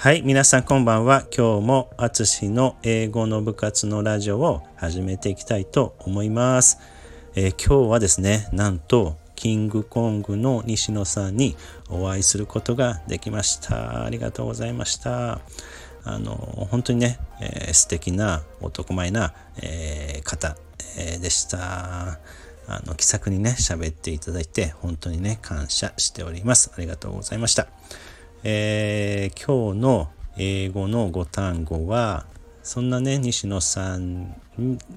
はい、皆さんこんばんは。今日もあつしの英語の部活のラジオを始めていきたいと思います。えー、今日はですね、なんとキングコングの西野さんにお会いすることができました。ありがとうございました。あの、本当にね、えー、素敵な男前な、えー、方、えー、でした。あの、気さくにね、喋っていただいて、本当にね、感謝しております。ありがとうございました。えー、今日の英語の語単語はそんなね西野さん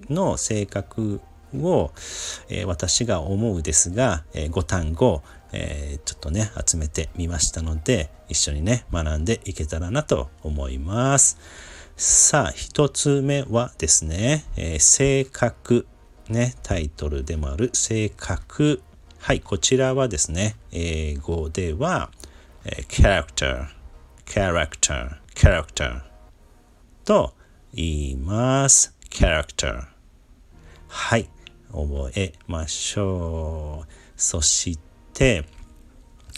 の性格を、えー、私が思うですが、えー、語単語、えー、ちょっとね集めてみましたので一緒にね学んでいけたらなと思います。さあ一つ目はですね、え性格ねタイトルでもある性格はいこちらはですね英語ではえ character, character, character と言います。character はい、覚えましょう。そして、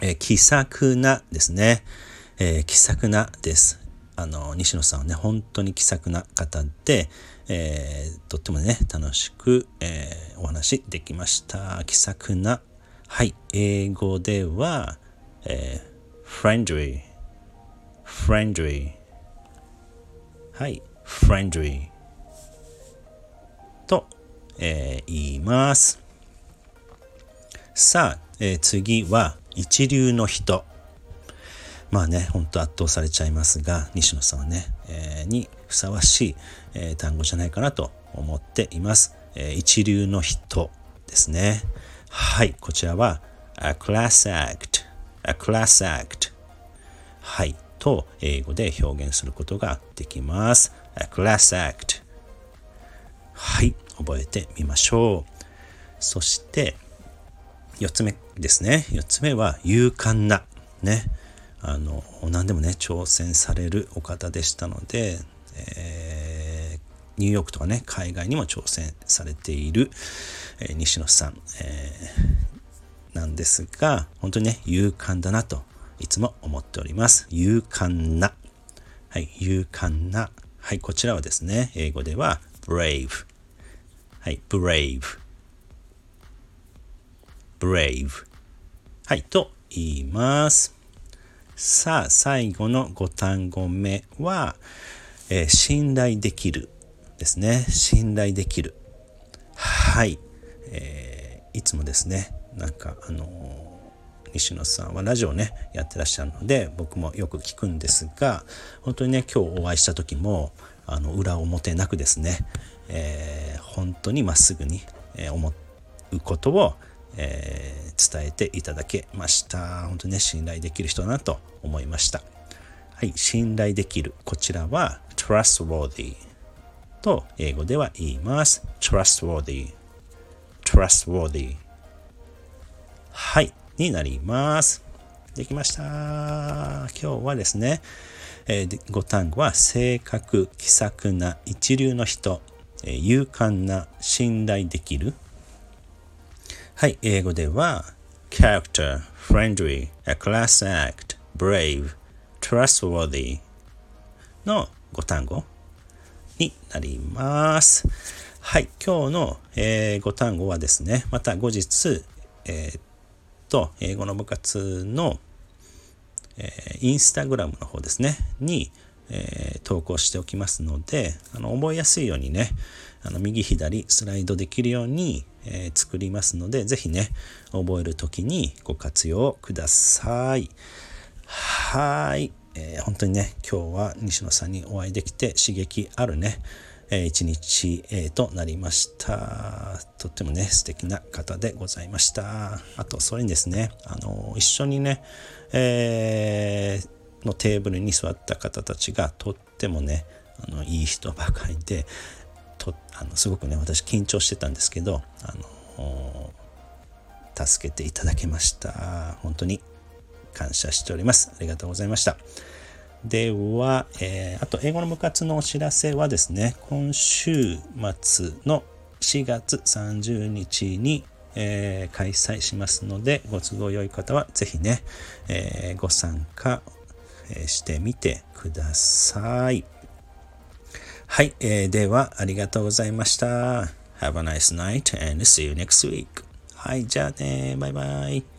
え気さくなですね。えー、気さくなです。あの、西野さんはね、本当に気さくな方で、えー、とってもね、楽しく、えー、お話できました。気さくな。はい、英語では、えー friendly friendly. はい friendly. と、えー、言います。さあ、えー、次は一流の人。まあね、ほんと圧倒されちゃいますが、西野さんはね、えー、にふさわしい、えー、単語じゃないかなと思っています。えー、一流の人ですね。はい、こちらは a class act a class act はいと英語で表現することができます。A class act はい覚えてみましょう。そして4つ目ですね。4つ目は勇敢なね。あの何でもね挑戦されるお方でしたので、えー、ニューヨークとかね海外にも挑戦されている、えー、西野さん、えーなんですが、本当にね、勇敢だなといつも思っております。勇敢な。はい、勇敢な。はい、こちらはですね、英語では brave。はい、brave。brave。はい、と言います。さあ、最後の5単語目は、えー、信頼できるですね。信頼できる。はい。えー、いつもですね、なんかあの西野さんはラジオねやってらっしゃるので僕もよく聞くんですが本当にね今日お会いした時もあの裏表なくですね、えー、本当にまっすぐに、思うことを、えー、伝えていただけました。本当にね信頼できる人だなと思いました。はい信頼できるこちらは trustworthy と英語では言います。trustworthy trustworthy はい、になります。できました。今日はですね、えー、ご単語は性格、気さくな一流の人、えー、勇敢な信頼できる。はい、英語では character, friendly, a class act, brave, trustworthy のご単語になります。はい、今日の、えー、ご単語はですね、また後日、えーと、英語の部活の、えー、インスタグラムの方ですね、に、えー、投稿しておきますので、あの覚えやすいようにね、あの右左スライドできるように、えー、作りますので、ぜひね、覚えるときにご活用ください。はい、えー、本当にね、今日は西野さんにお会いできて刺激あるね、え一日、えとなりました。とってもね、素敵な方でございました。あと、それにですね、あの、一緒にね、えー、のテーブルに座った方たちがとってもね、あの、いい人ばかりで、とあのすごくね、私緊張してたんですけど、あの、助けていただけました。本当に感謝しております。ありがとうございました。では、えー、あと英語の部活のお知らせはですね、今週末の4月30日に、えー、開催しますので、ご都合良い方はぜひね、えー、ご参加してみてください。はい、えー、ではありがとうございました。Have a nice night and see you next week. はい、じゃあね、バイバイ。